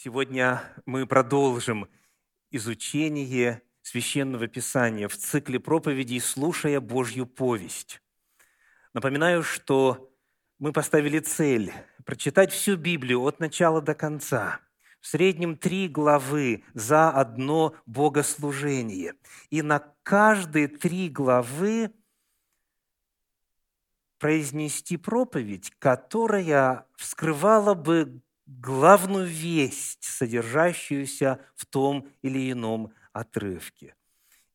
Сегодня мы продолжим изучение Священного Писания в цикле проповедей «Слушая Божью повесть». Напоминаю, что мы поставили цель прочитать всю Библию от начала до конца. В среднем три главы за одно богослужение. И на каждые три главы произнести проповедь, которая вскрывала бы главную весть, содержащуюся в том или ином отрывке.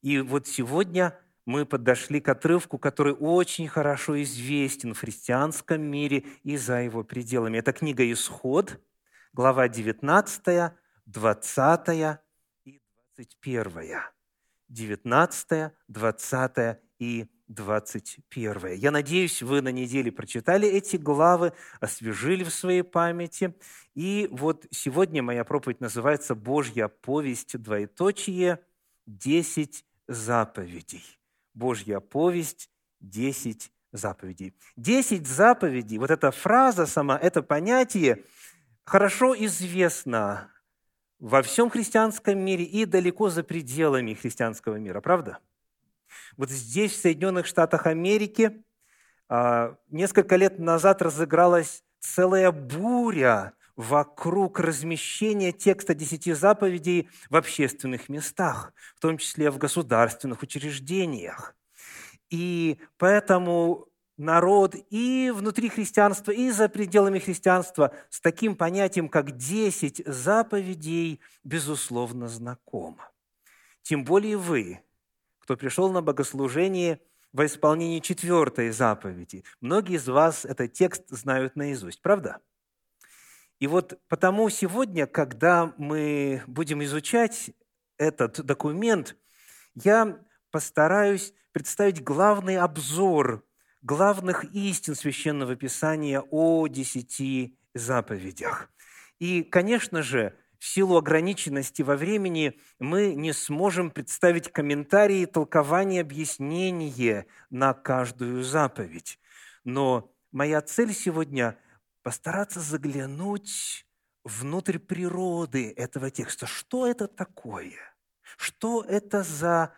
И вот сегодня мы подошли к отрывку, который очень хорошо известен в христианском мире и за его пределами. Это книга «Исход», глава 19, 20 и 21. 19, 20 и 21. Я надеюсь, вы на неделе прочитали эти главы, освежили в своей памяти. И вот сегодня моя проповедь называется «Божья повесть, двоеточие, десять заповедей». Божья повесть, десять заповедей. Десять заповедей, вот эта фраза сама, это понятие хорошо известно во всем христианском мире и далеко за пределами христианского мира, правда? Вот здесь, в Соединенных Штатах Америки, а, несколько лет назад разыгралась целая буря вокруг размещения текста десяти заповедей в общественных местах, в том числе в государственных учреждениях. И поэтому народ и внутри христианства, и за пределами христианства с таким понятием, как десять заповедей, безусловно, знакомо. Тем более вы, кто пришел на богослужение во исполнении четвертой заповеди. Многие из вас этот текст знают наизусть, правда? И вот потому сегодня, когда мы будем изучать этот документ, я постараюсь представить главный обзор главных истин Священного Писания о десяти заповедях. И, конечно же, в силу ограниченности во времени мы не сможем представить комментарии, толкование, объяснение на каждую заповедь. Но моя цель сегодня – постараться заглянуть внутрь природы этого текста. Что это такое? Что это за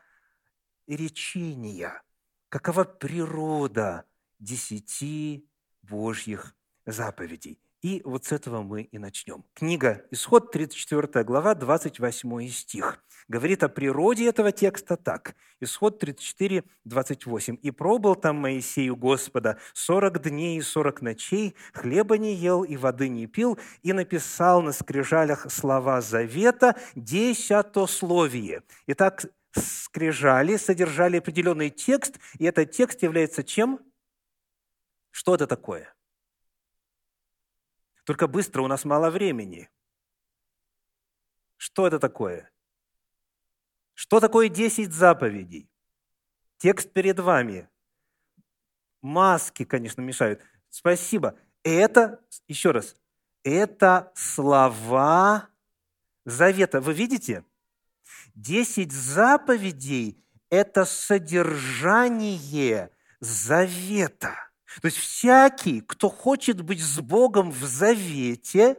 речения? Какова природа десяти Божьих заповедей? И вот с этого мы и начнем. Книга Исход, 34 глава, 28 стих. Говорит о природе этого текста так. Исход 34, 28. «И пробыл там Моисей у Господа сорок дней и сорок ночей, хлеба не ел и воды не пил, и написал на скрижалях слова завета десятословие». Итак, скрижали содержали определенный текст, и этот текст является чем? Что это такое? Только быстро, у нас мало времени. Что это такое? Что такое 10 заповедей? Текст перед вами. Маски, конечно, мешают. Спасибо. Это, еще раз, это слова завета. Вы видите? Десять заповедей – это содержание завета. То есть всякий, кто хочет быть с Богом в завете,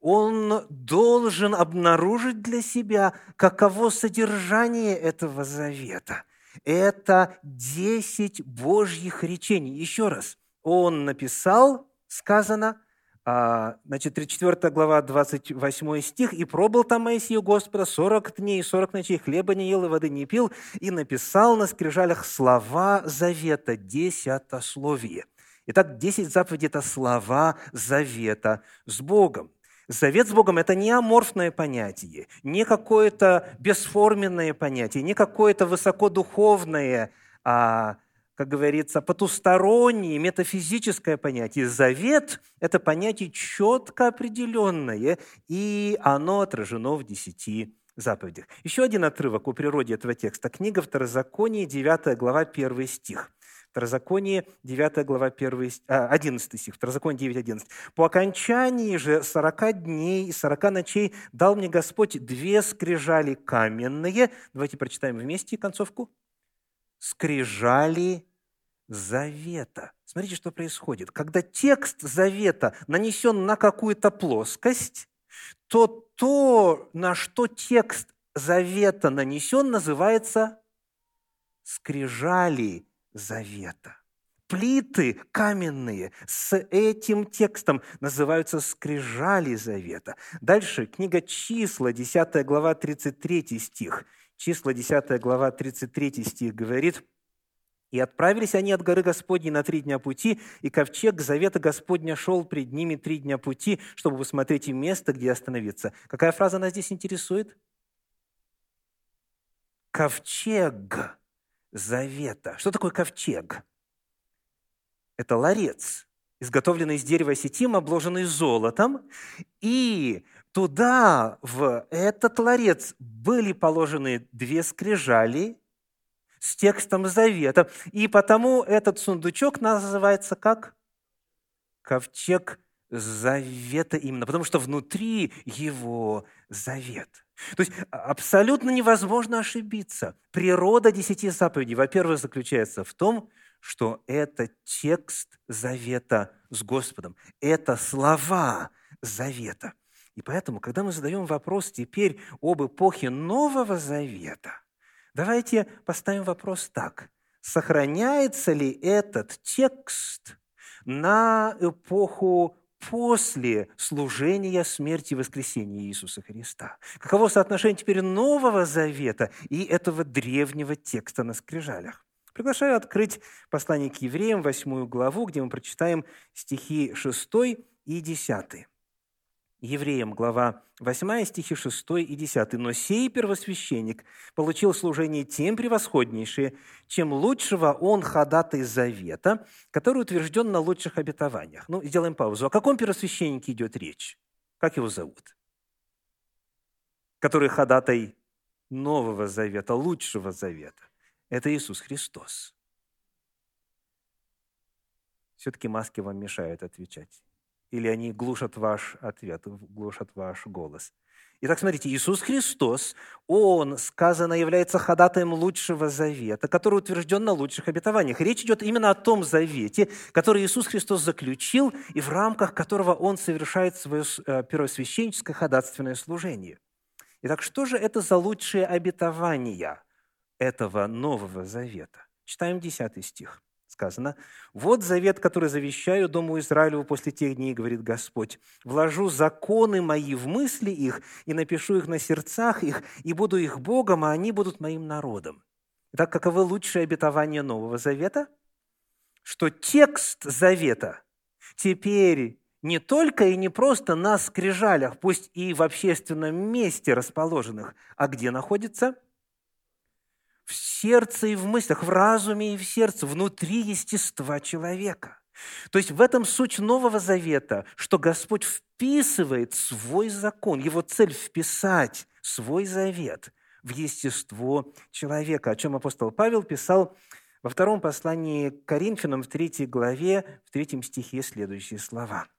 он должен обнаружить для себя, каково содержание этого завета. Это десять Божьих речений. Еще раз, он написал, сказано, значит, 34 глава, 28 стих, «И пробыл там Моисей у Господа сорок дней и сорок ночей, хлеба не ел и воды не пил, и написал на скрижалях слова завета, десятословие». Итак, десять заповедей – это слова завета с Богом. Завет с Богом – это не аморфное понятие, не какое-то бесформенное понятие, не какое-то высокодуховное а, как говорится, потустороннее, метафизическое понятие. Завет – это понятие четко определенное, и оно отражено в десяти заповедях. Еще один отрывок о природе этого текста. Книга Второзаконие, 9 глава, 1 стих. Второзаконие, 9 глава, 1, 11 стих, Второзаконие 9, 11. «По окончании же сорока дней и сорока ночей дал мне Господь две скрижали каменные». Давайте прочитаем вместе концовку скрижали завета. Смотрите, что происходит. Когда текст завета нанесен на какую-то плоскость, то то, на что текст завета нанесен, называется скрижали завета. Плиты каменные с этим текстом называются скрижали завета. Дальше книга числа, 10 глава, 33 стих. Числа, 10 глава, 33 стих говорит – и отправились они от горы Господней на три дня пути, и ковчег завета Господня шел пред ними три дня пути, чтобы посмотреть им место, где остановиться. Какая фраза нас здесь интересует? Ковчег завета. Что такое ковчег? Это ларец, изготовленный из дерева сетим, обложенный золотом, и туда, в этот ларец, были положены две скрижали с текстом завета. И потому этот сундучок называется как? Ковчег завета именно, потому что внутри его завет. То есть а, абсолютно невозможно ошибиться. Природа десяти заповедей, во-первых, заключается в том, что это текст завета с Господом. Это слова завета. И поэтому, когда мы задаем вопрос теперь об эпохе Нового Завета, Давайте поставим вопрос так. Сохраняется ли этот текст на эпоху после служения смерти и воскресения Иисуса Христа? Каково соотношение теперь Нового Завета и этого древнего текста на скрижалях? Приглашаю открыть послание к евреям, восьмую главу, где мы прочитаем стихи 6 и 10. Евреям, глава 8, стихи 6 и 10. «Но сей первосвященник получил служение тем превосходнейшее, чем лучшего он ходатай завета, который утвержден на лучших обетованиях». Ну, сделаем паузу. О каком первосвященнике идет речь? Как его зовут? Который ходатай Нового Завета, лучшего Завета. Это Иисус Христос. Все-таки маски вам мешают отвечать или они глушат ваш ответ, глушат ваш голос. Итак, смотрите, Иисус Христос, Он, сказано, является ходатаем лучшего завета, который утвержден на лучших обетованиях. Речь идет именно о том завете, который Иисус Христос заключил и в рамках которого Он совершает свое э, первосвященческое ходатственное служение. Итак, что же это за лучшие обетования этого Нового Завета? Читаем 10 стих сказано, «Вот завет, который завещаю Дому Израилеву после тех дней, говорит Господь, вложу законы мои в мысли их и напишу их на сердцах их, и буду их Богом, а они будут моим народом». Итак, каковы лучшие обетования Нового Завета? Что текст Завета теперь не только и не просто на скрижалях, пусть и в общественном месте расположенных, а где находится – в сердце и в мыслях, в разуме и в сердце, внутри естества человека. То есть в этом суть Нового Завета, что Господь вписывает свой закон, его цель вписать свой завет в естество человека, о чем апостол Павел писал во втором послании к Коринфянам в третьей главе, в третьем стихе следующие слова –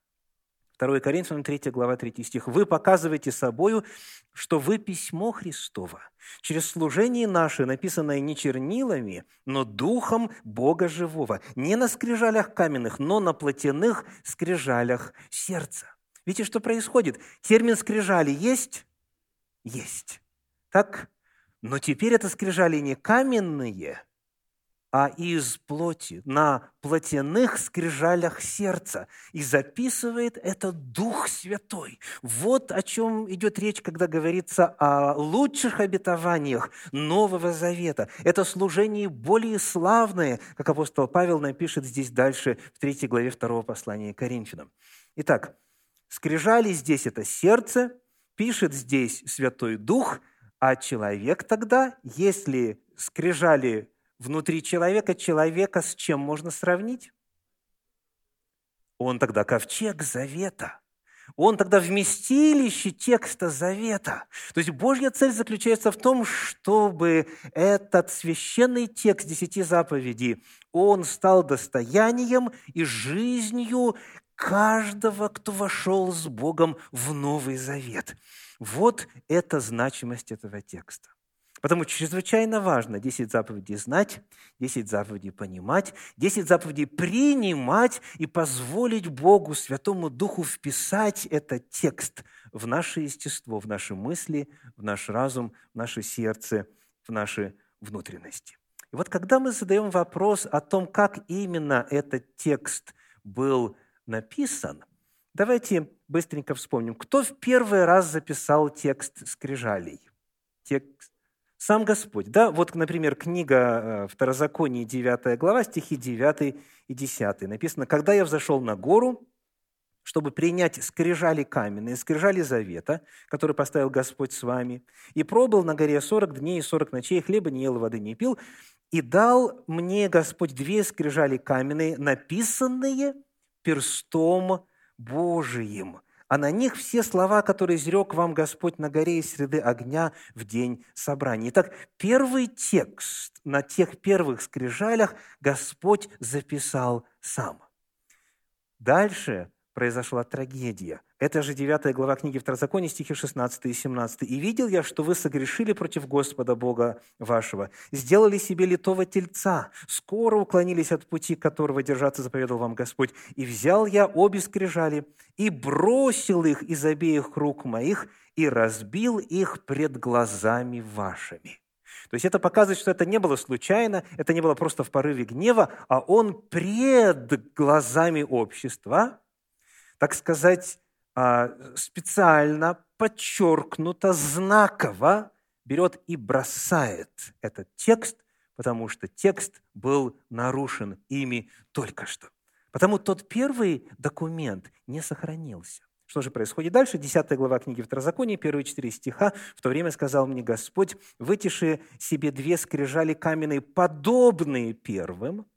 2 Коринфянам 3 глава 3 стих. «Вы показываете собою, что вы письмо Христово, через служение наше, написанное не чернилами, но духом Бога живого, не на скрижалях каменных, но на плотяных скрижалях сердца». Видите, что происходит? Термин «скрижали» есть? Есть. Так? Но теперь это скрижали не каменные – а из плоти, на плотяных скрижалях сердца. И записывает это Дух Святой. Вот о чем идет речь, когда говорится о лучших обетованиях Нового Завета. Это служение более славное, как апостол Павел напишет здесь дальше, в третьей главе второго послания Коринфянам. Итак, скрижали здесь это сердце, пишет здесь Святой Дух, а человек тогда, если скрижали внутри человека, человека с чем можно сравнить? Он тогда ковчег завета. Он тогда вместилище текста завета. То есть Божья цель заключается в том, чтобы этот священный текст десяти заповедей, он стал достоянием и жизнью каждого, кто вошел с Богом в Новый Завет. Вот это значимость этого текста. Потому чрезвычайно важно 10 заповедей знать, 10 заповедей понимать, 10 заповедей принимать и позволить Богу, Святому Духу вписать этот текст в наше естество, в наши мысли, в наш разум, в наше сердце, в наши внутренности. И вот когда мы задаем вопрос о том, как именно этот текст был написан, давайте быстренько вспомним, кто в первый раз записал текст скрижалей? Текст сам Господь. Да? Вот, например, книга э, Второзаконие, 9 глава, стихи 9 и 10. Написано, «Когда я взошел на гору, чтобы принять скрижали каменные, скрижали завета, который поставил Господь с вами, и пробыл на горе сорок дней и сорок ночей, хлеба не ел, воды не пил, и дал мне Господь две скрижали каменные, написанные перстом Божиим, а на них все слова, которые изрек вам Господь на горе из среды огня в день собрания. Итак, первый текст на тех первых скрижалях Господь записал сам. Дальше произошла трагедия. Это же 9 глава книги Второзакония, стихи 16 и 17. «И видел я, что вы согрешили против Господа Бога вашего, сделали себе литого тельца, скоро уклонились от пути, которого держаться заповедал вам Господь. И взял я обе скрижали, и бросил их из обеих рук моих, и разбил их пред глазами вашими». То есть это показывает, что это не было случайно, это не было просто в порыве гнева, а он пред глазами общества – так сказать, а, специально, подчеркнуто, знаково берет и бросает этот текст, потому что текст был нарушен ими только что. Потому тот первый документ не сохранился. Что же происходит дальше? Десятая глава книги Второзакония, первые четыре стиха. «В то время сказал мне Господь, вытиши себе две скрижали каменные, подобные первым,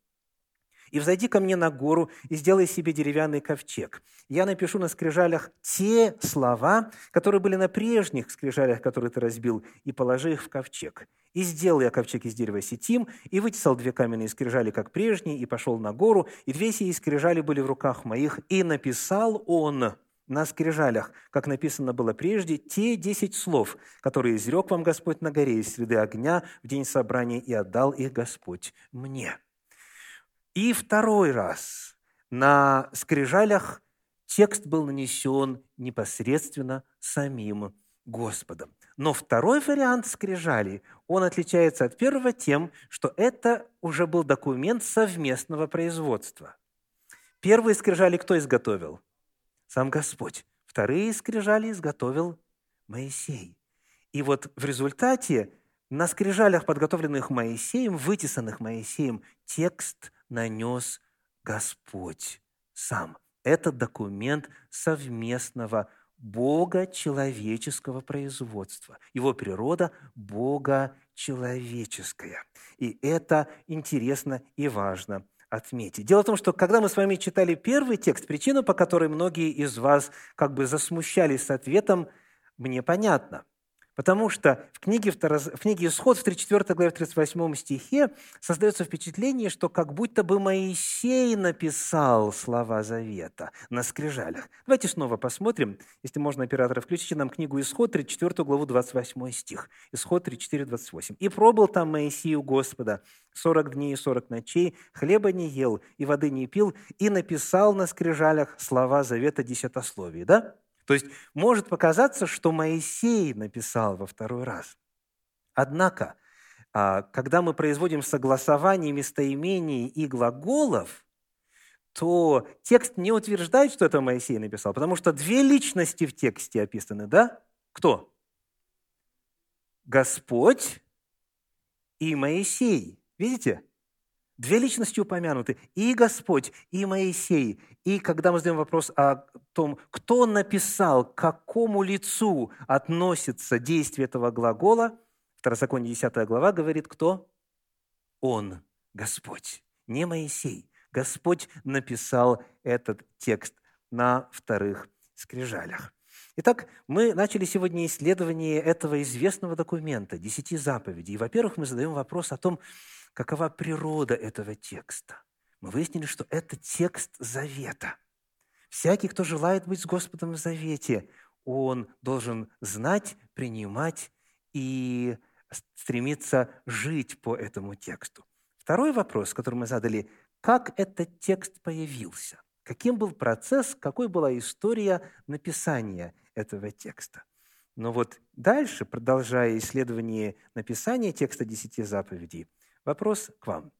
и взойди ко мне на гору и сделай себе деревянный ковчег. Я напишу на скрижалях те слова, которые были на прежних скрижалях, которые ты разбил, и положи их в ковчег. И сделал я ковчег из дерева сетим, и вытесал две каменные скрижали, как прежние, и пошел на гору, и две сии скрижали были в руках моих, и написал он на скрижалях, как написано было прежде, те десять слов, которые изрек вам Господь на горе из среды огня в день собрания, и отдал их Господь мне». И второй раз на скрижалях текст был нанесен непосредственно самим Господом. Но второй вариант скрижали, он отличается от первого тем, что это уже был документ совместного производства. Первые скрижали кто изготовил? Сам Господь. Вторые скрижали изготовил Моисей. И вот в результате на скрижалях, подготовленных Моисеем, вытесанных Моисеем, текст нанес Господь сам. Это документ совместного Бога человеческого производства. Его природа – Бога человеческая. И это интересно и важно отметить. Дело в том, что когда мы с вами читали первый текст, причина, по которой многие из вас как бы засмущались с ответом, мне понятна – Потому что в книге, в книге «Исход» в 34 главе 38 стихе создается впечатление, что как будто бы Моисей написал слова завета на скрижалях. Давайте снова посмотрим, если можно, оператора, включите нам книгу «Исход», 34 главу, 28 стих. Исход 34, 28. «И пробыл там Моисей у Господа сорок дней и сорок ночей, хлеба не ел и воды не пил, и написал на скрижалях слова завета десятословия». Да? То есть может показаться, что Моисей написал во второй раз. Однако, а, когда мы производим согласование местоимений и глаголов, то текст не утверждает, что это Моисей написал, потому что две личности в тексте описаны, да? Кто? Господь и Моисей. Видите? Две личности упомянуты. И Господь, и Моисей. И когда мы задаем вопрос о том, кто написал, к какому лицу относится действие этого глагола, Второзаконие 10 глава говорит, кто? Он, Господь, не Моисей. Господь написал этот текст на вторых скрижалях. Итак, мы начали сегодня исследование этого известного документа, десяти заповедей. И, во-первых, мы задаем вопрос о том, какова природа этого текста. Мы выяснили, что это текст завета. Всякий, кто желает быть с Господом в завете, он должен знать, принимать и стремиться жить по этому тексту. Второй вопрос, который мы задали, как этот текст появился? Каким был процесс, какой была история написания этого текста. Но вот дальше, продолжая исследование написания текста десяти заповедей, вопрос к вам.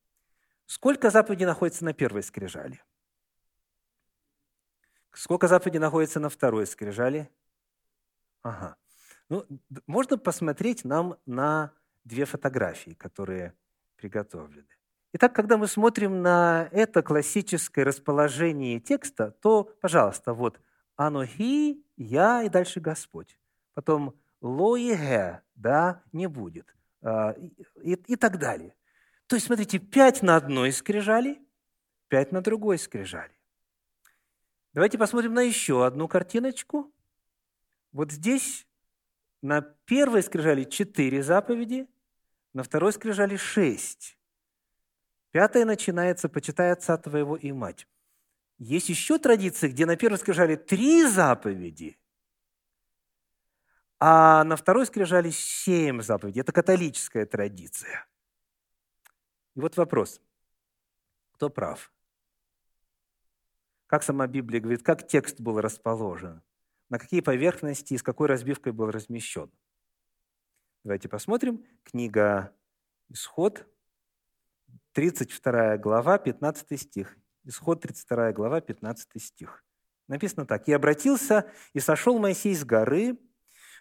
Сколько заповедей находится на первой скрижали? Сколько заповедей находится на второй скрижали? Ага. Ну, можно посмотреть нам на две фотографии, которые приготовлены. Итак, когда мы смотрим на это классическое расположение текста, то, пожалуйста, вот «Анохи», «Я» и дальше «Господь». Потом «Лоиге», да, не будет. А, и, и так далее. То есть, смотрите, пять на одной скрижали, пять на другой скрижали. Давайте посмотрим на еще одну картиночку. Вот здесь на первой скрижали четыре заповеди, на второй скрижали шесть. Пятое начинается «почитай отца твоего и мать». Есть еще традиции, где на первой скрижали три заповеди, а на второй скрижали семь заповедей. Это католическая традиция. И вот вопрос. Кто прав? Как сама Библия говорит, как текст был расположен? На какие поверхности и с какой разбивкой был размещен? Давайте посмотрим. Книга «Исход», 32 глава, 15 стих. Исход 32 глава, 15 стих. Написано так. «И обратился, и сошел Моисей с горы,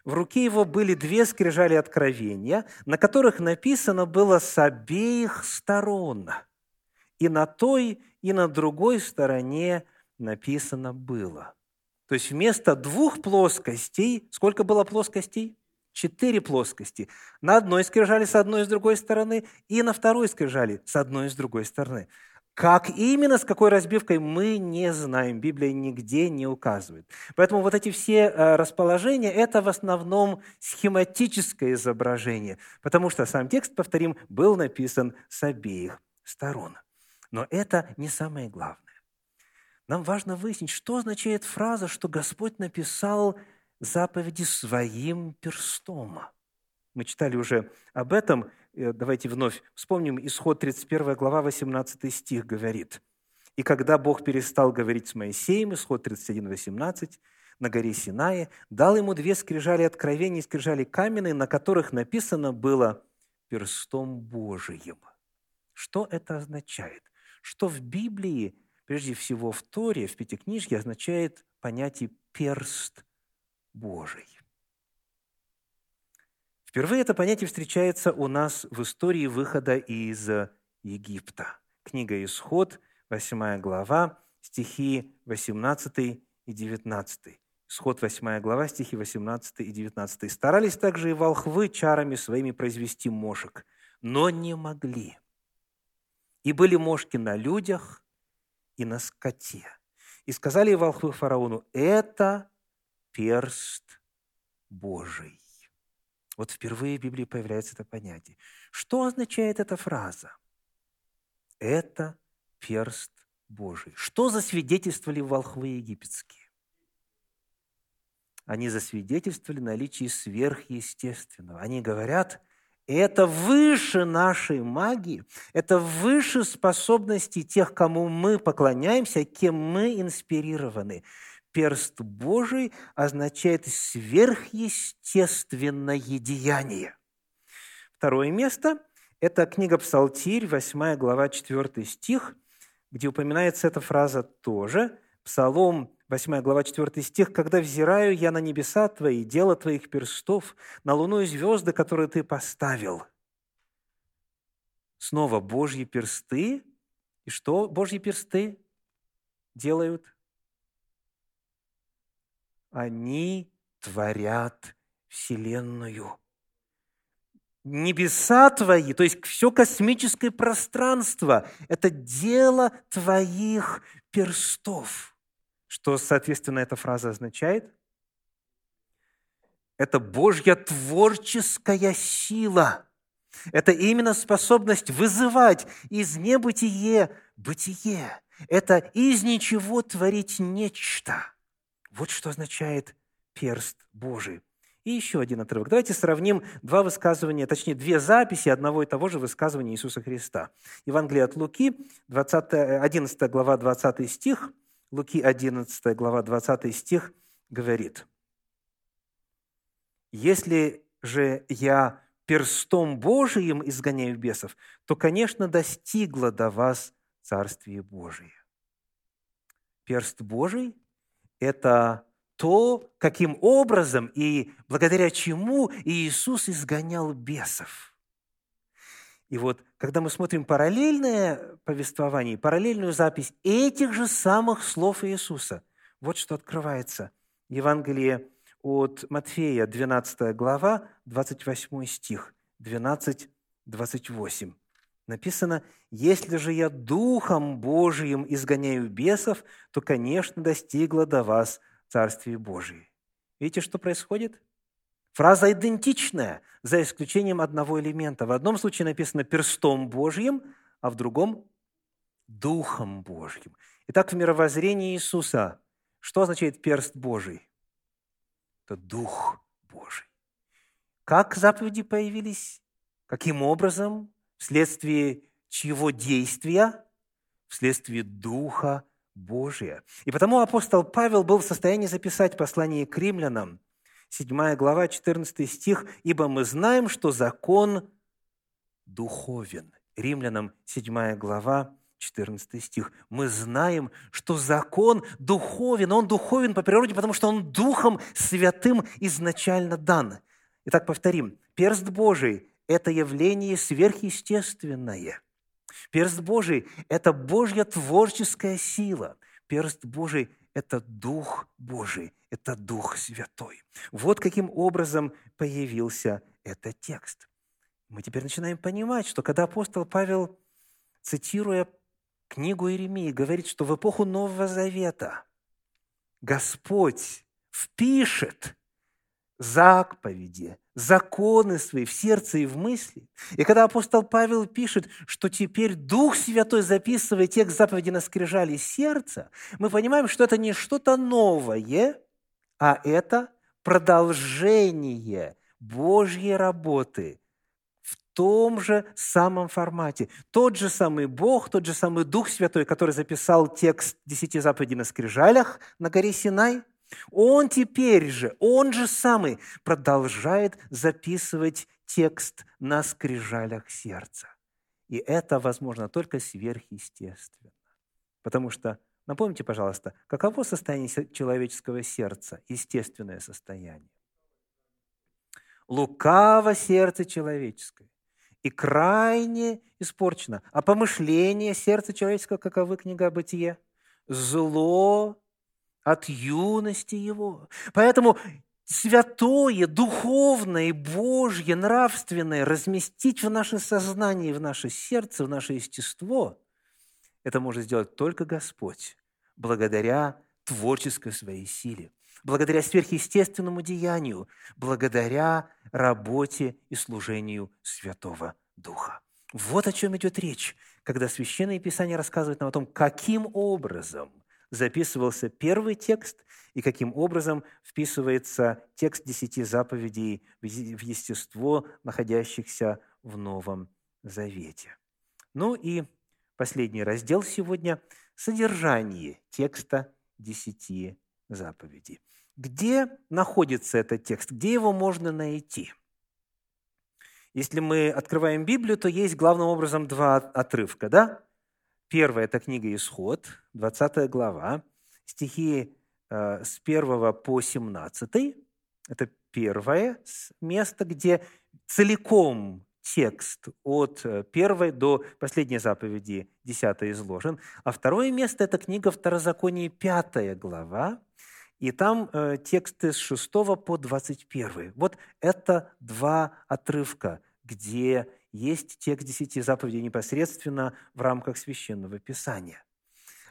в руке его были две скрижали откровения, на которых написано было с обеих сторон. И на той, и на другой стороне написано было». То есть вместо двух плоскостей, сколько было плоскостей? четыре плоскости. На одной скрижали с одной и с другой стороны, и на второй скрижали с одной и с другой стороны. Как именно, с какой разбивкой, мы не знаем. Библия нигде не указывает. Поэтому вот эти все э, расположения – это в основном схематическое изображение, потому что сам текст, повторим, был написан с обеих сторон. Но это не самое главное. Нам важно выяснить, что означает фраза, что Господь написал заповеди своим перстом. Мы читали уже об этом. Э, давайте вновь вспомним. Исход 31 глава, 18 стих говорит. «И когда Бог перестал говорить с Моисеем, исход 31, 18, на горе Синае, дал ему две скрижали откровений, скрижали каменные, на которых написано было перстом Божиим. Что это означает? Что в Библии, прежде всего в Торе, в Пятикнижье, означает понятие «перст Божий. Впервые это понятие встречается у нас в истории выхода из Египта. Книга «Исход», 8 глава, стихи 18 и 19. Исход 8 глава, стихи 18 и 19. «Старались также и волхвы чарами своими произвести мошек, но не могли. И были мошки на людях и на скоте. И сказали волхвы фараону, это перст Божий. Вот впервые в Библии появляется это понятие. Что означает эта фраза? Это перст Божий. Что засвидетельствовали волхвы египетские? Они засвидетельствовали наличие сверхъестественного. Они говорят, это выше нашей магии, это выше способностей тех, кому мы поклоняемся, кем мы инспирированы перст Божий означает сверхъестественное деяние. Второе место – это книга Псалтирь, 8 глава, 4 стих, где упоминается эта фраза тоже. Псалом, 8 глава, 4 стих. «Когда взираю я на небеса Твои, дело Твоих перстов, на луну и звезды, которые Ты поставил». Снова Божьи персты. И что Божьи персты делают – они творят Вселенную. Небеса твои, то есть все космическое пространство, это дело твоих перстов. Что, соответственно, эта фраза означает? Это Божья творческая сила. Это именно способность вызывать из небытие бытие. Это из ничего творить нечто – вот что означает перст Божий. И еще один отрывок. Давайте сравним два высказывания, точнее, две записи одного и того же высказывания Иисуса Христа. Евангелие от Луки, 20, 11 глава, 20 стих. Луки 11 глава, 20 стих говорит. Если же я перстом Божиим изгоняю бесов, то, конечно, достигло до вас Царствие Божие. Перст Божий – это то, каким образом и благодаря чему Иисус изгонял бесов. И вот, когда мы смотрим параллельное повествование, параллельную запись этих же самых слов Иисуса, вот что открывается. Евангелие от Матфея, 12 глава, 28 стих, 12, 28. Написано, «Если же я Духом Божиим изгоняю бесов, то, конечно, достигло до вас Царствие Божие». Видите, что происходит? Фраза идентичная, за исключением одного элемента. В одном случае написано «перстом Божьим», а в другом – «духом Божьим». Итак, в мировоззрении Иисуса что означает перст Божий? Это Дух Божий. Как заповеди появились? Каким образом? Вследствие чьего действия? Вследствие Духа Божия. И потому апостол Павел был в состоянии записать послание к римлянам, 7 глава, 14 стих, «Ибо мы знаем, что закон духовен». Римлянам 7 глава, 14 стих. Мы знаем, что закон духовен. Он духовен по природе, потому что он Духом Святым изначально дан. Итак, повторим. Перст Божий – это явление сверхъестественное. Перст Божий – это Божья творческая сила. Перст Божий – это Дух Божий, это Дух Святой. Вот каким образом появился этот текст. Мы теперь начинаем понимать, что когда апостол Павел, цитируя книгу Иеремии говорит, что в эпоху Нового Завета Господь впишет заповеди, законы свои в сердце и в мысли. И когда апостол Павел пишет, что теперь Дух Святой записывает текст заповеди на скрижали сердца, мы понимаем, что это не что-то новое, а это продолжение Божьей работы том же самом формате. Тот же самый Бог, тот же самый Дух Святой, который записал текст десяти заповедей на скрижалях на горе Синай, он теперь же, он же самый продолжает записывать текст на скрижалях сердца. И это возможно только сверхъестественно. Потому что, напомните, пожалуйста, каково состояние человеческого сердца, естественное состояние? Лукаво сердце человеческое и крайне испорчено. А помышление сердца человеческого, каковы книга «Бытие»? Зло от юности его. Поэтому святое, духовное, Божье, нравственное разместить в наше сознание, в наше сердце, в наше естество, это может сделать только Господь, благодаря творческой своей силе благодаря сверхъестественному деянию, благодаря работе и служению Святого Духа. Вот о чем идет речь, когда Священное Писание рассказывает нам о том, каким образом записывался первый текст и каким образом вписывается текст десяти заповедей в естество, находящихся в Новом Завете. Ну и последний раздел сегодня – содержание текста десяти заповедей. Где находится этот текст? Где его можно найти? Если мы открываем Библию, то есть главным образом два отрывка, да? Первая – это книга «Исход», 20 глава, стихи э, с 1 по 17. Это первое место, где целиком текст от э, первой до последней заповеди, 10 изложен. А второе место – это книга Второзакония, 5 глава, и там э, тексты с 6 по 21. Вот это два отрывка, где есть текст десяти заповедей непосредственно в рамках Священного Писания.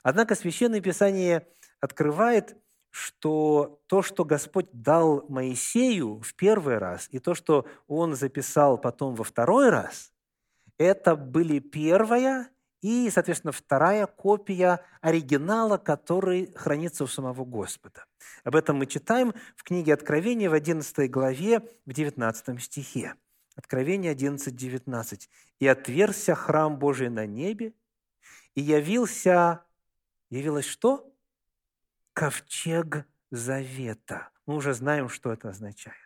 Однако Священное Писание открывает, что то, что Господь дал Моисею в первый раз, и то, что Он записал потом во второй раз, это были первая и, соответственно, вторая копия оригинала, который хранится у самого Господа. Об этом мы читаем в книге Откровения в 11 главе, в 19 стихе. Откровение 11, 19. «И отверзся храм Божий на небе, и явился...» Явилось что? Ковчег Завета. Мы уже знаем, что это означает.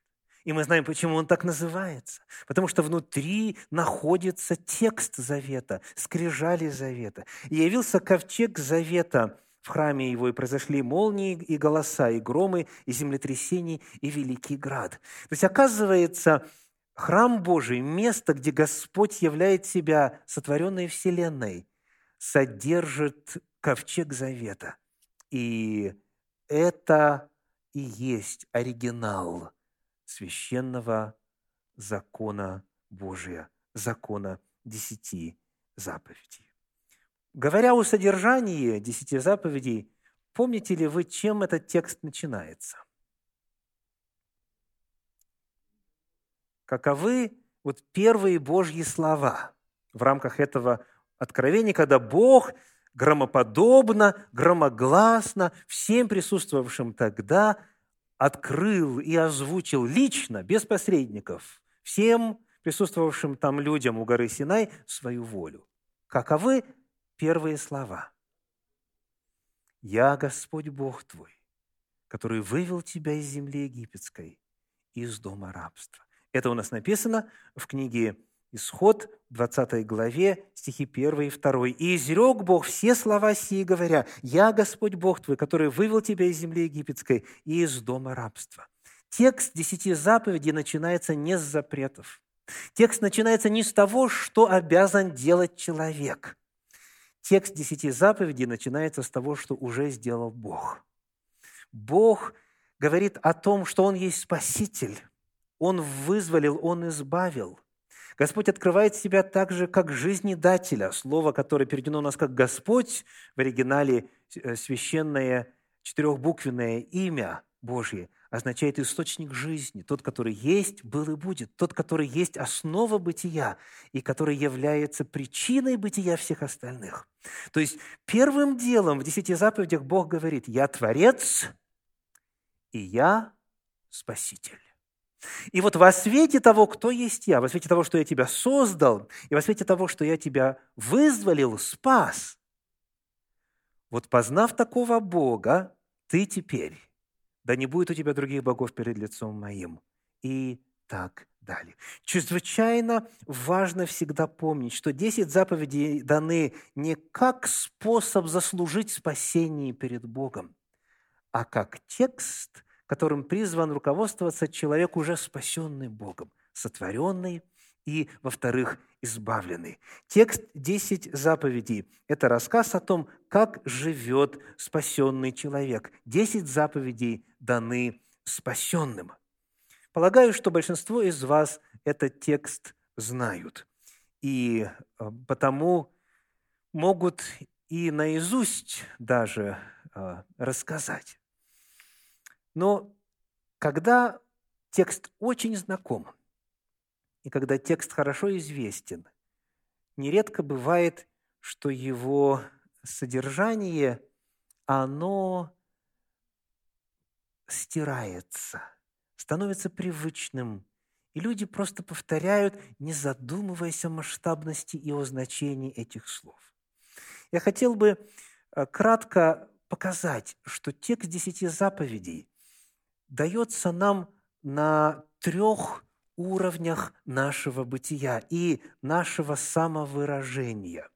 И мы знаем, почему он так называется. Потому что внутри находится текст завета, скрижали завета. И явился ковчег завета в храме его, и произошли молнии, и голоса, и громы, и землетрясения, и великий град. То есть, оказывается, храм Божий, место, где Господь являет себя сотворенной вселенной, содержит ковчег завета. И это и есть оригинал священного закона Божия, закона десяти заповедей. Говоря о содержании десяти заповедей, помните ли вы, чем этот текст начинается? Каковы вот первые Божьи слова в рамках этого откровения, когда Бог громоподобно, громогласно всем присутствовавшим тогда открыл и озвучил лично, без посредников, всем присутствовавшим там людям у горы Синай свою волю. Каковы первые слова? «Я Господь Бог твой, который вывел тебя из земли египетской, из дома рабства». Это у нас написано в книге Исход, 20 главе, стихи 1 и 2. «И изрек Бог все слова сии, говоря, «Я Господь Бог твой, который вывел тебя из земли египетской и из дома рабства». Текст десяти заповедей начинается не с запретов. Текст начинается не с того, что обязан делать человек. Текст десяти заповедей начинается с того, что уже сделал Бог. Бог говорит о том, что Он есть Спаситель. Он вызволил, Он избавил – Господь открывает себя также как жизнедателя. Слово, которое переведено у нас как «Господь» в оригинале э, священное четырехбуквенное имя Божье означает источник жизни, тот, который есть, был и будет, тот, который есть основа бытия и который является причиной бытия всех остальных. То есть первым делом в десяти заповедях Бог говорит, «Я Творец, и я Спаситель». И вот во свете того, кто есть я, во свете того, что я тебя создал, и во свете того, что я тебя вызволил, спас, вот познав такого Бога, ты теперь, да не будет у тебя других богов перед лицом моим. И так далее. Чрезвычайно важно всегда помнить, что 10 заповедей даны не как способ заслужить спасение перед Богом, а как текст – которым призван руководствоваться человек, уже спасенный Богом, сотворенный и, во-вторых, избавленный. Текст «Десять заповедей» – это рассказ о том, как живет спасенный человек. Десять заповедей даны спасенным. Полагаю, что большинство из вас этот текст знают, и э, потому могут и наизусть даже э, рассказать. Но когда текст очень знаком, и когда текст хорошо известен, нередко бывает, что его содержание, оно стирается, становится привычным, и люди просто повторяют, не задумываясь о масштабности и о значении этих слов. Я хотел бы э, кратко показать, что текст десяти заповедей дается нам на трех уровнях нашего бытия и нашего самовыражения.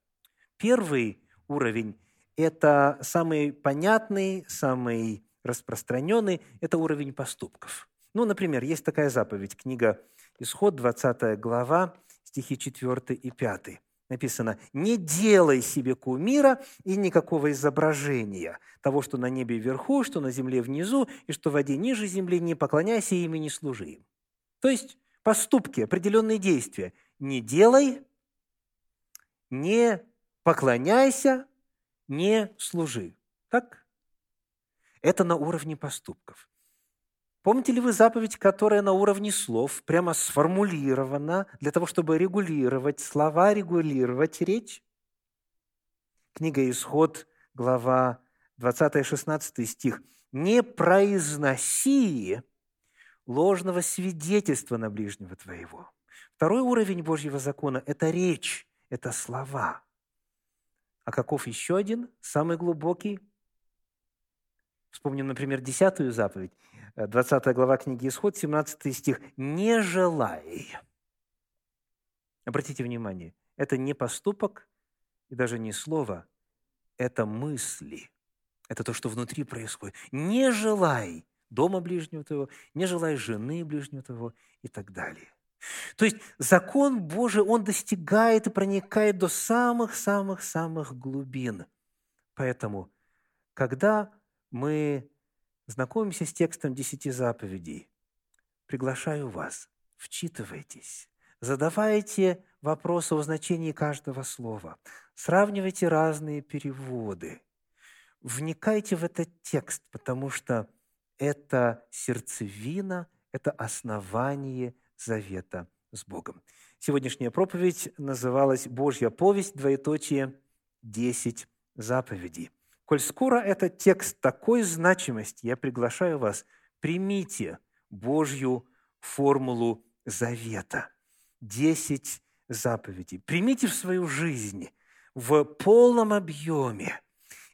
Первый уровень – это самый понятный, самый распространенный – это уровень поступков. Ну, например, есть такая заповедь, книга Исход, 20 глава, стихи 4 и 5 написано, не делай себе кумира и никакого изображения того, что на небе вверху, что на земле внизу, и что в воде ниже земли, не поклоняйся им и не служи им. То есть поступки, определенные действия. Не делай, не поклоняйся, не служи. Так? Это на уровне поступков. Помните ли вы заповедь, которая на уровне слов прямо сформулирована для того, чтобы регулировать слова, регулировать речь? Книга «Исход», глава 20-16 стих. «Не произноси ложного свидетельства на ближнего твоего». Второй уровень Божьего закона – это речь, это слова. А каков еще один, самый глубокий? Вспомним, например, десятую заповедь. 20 глава книги Исход, 17 стих. «Не желай». Обратите внимание, это не поступок и даже не слово, это мысли. Это то, что внутри происходит. Не желай дома ближнего твоего, не желай жены ближнего твоего и так далее. То есть закон Божий, он достигает и проникает до самых-самых-самых глубин. Поэтому, когда мы знакомимся с текстом десяти заповедей, приглашаю вас, вчитывайтесь, задавайте вопросы о значении каждого слова, сравнивайте разные переводы, вникайте в этот текст, потому что это сердцевина, это основание завета с Богом. Сегодняшняя проповедь называлась «Божья повесть, двоеточие, десять заповедей». Коль скоро этот текст такой значимости, я приглашаю вас, примите Божью формулу завета. Десять заповедей. Примите в свою жизнь в полном объеме.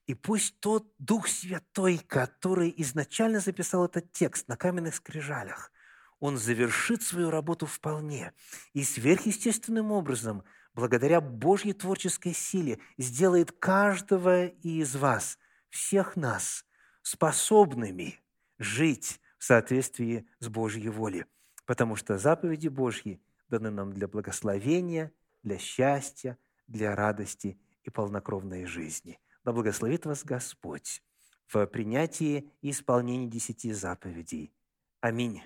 И пусть тот Дух Святой, который изначально записал этот текст на каменных скрижалях, он завершит свою работу вполне и сверхъестественным образом, благодаря Божьей творческой силе, сделает каждого из вас, всех нас, способными жить в соответствии с Божьей волей. Потому что заповеди Божьи даны нам для благословения, для счастья, для радости и полнокровной жизни. Да благословит вас Господь в принятии и исполнении десяти заповедей. Аминь.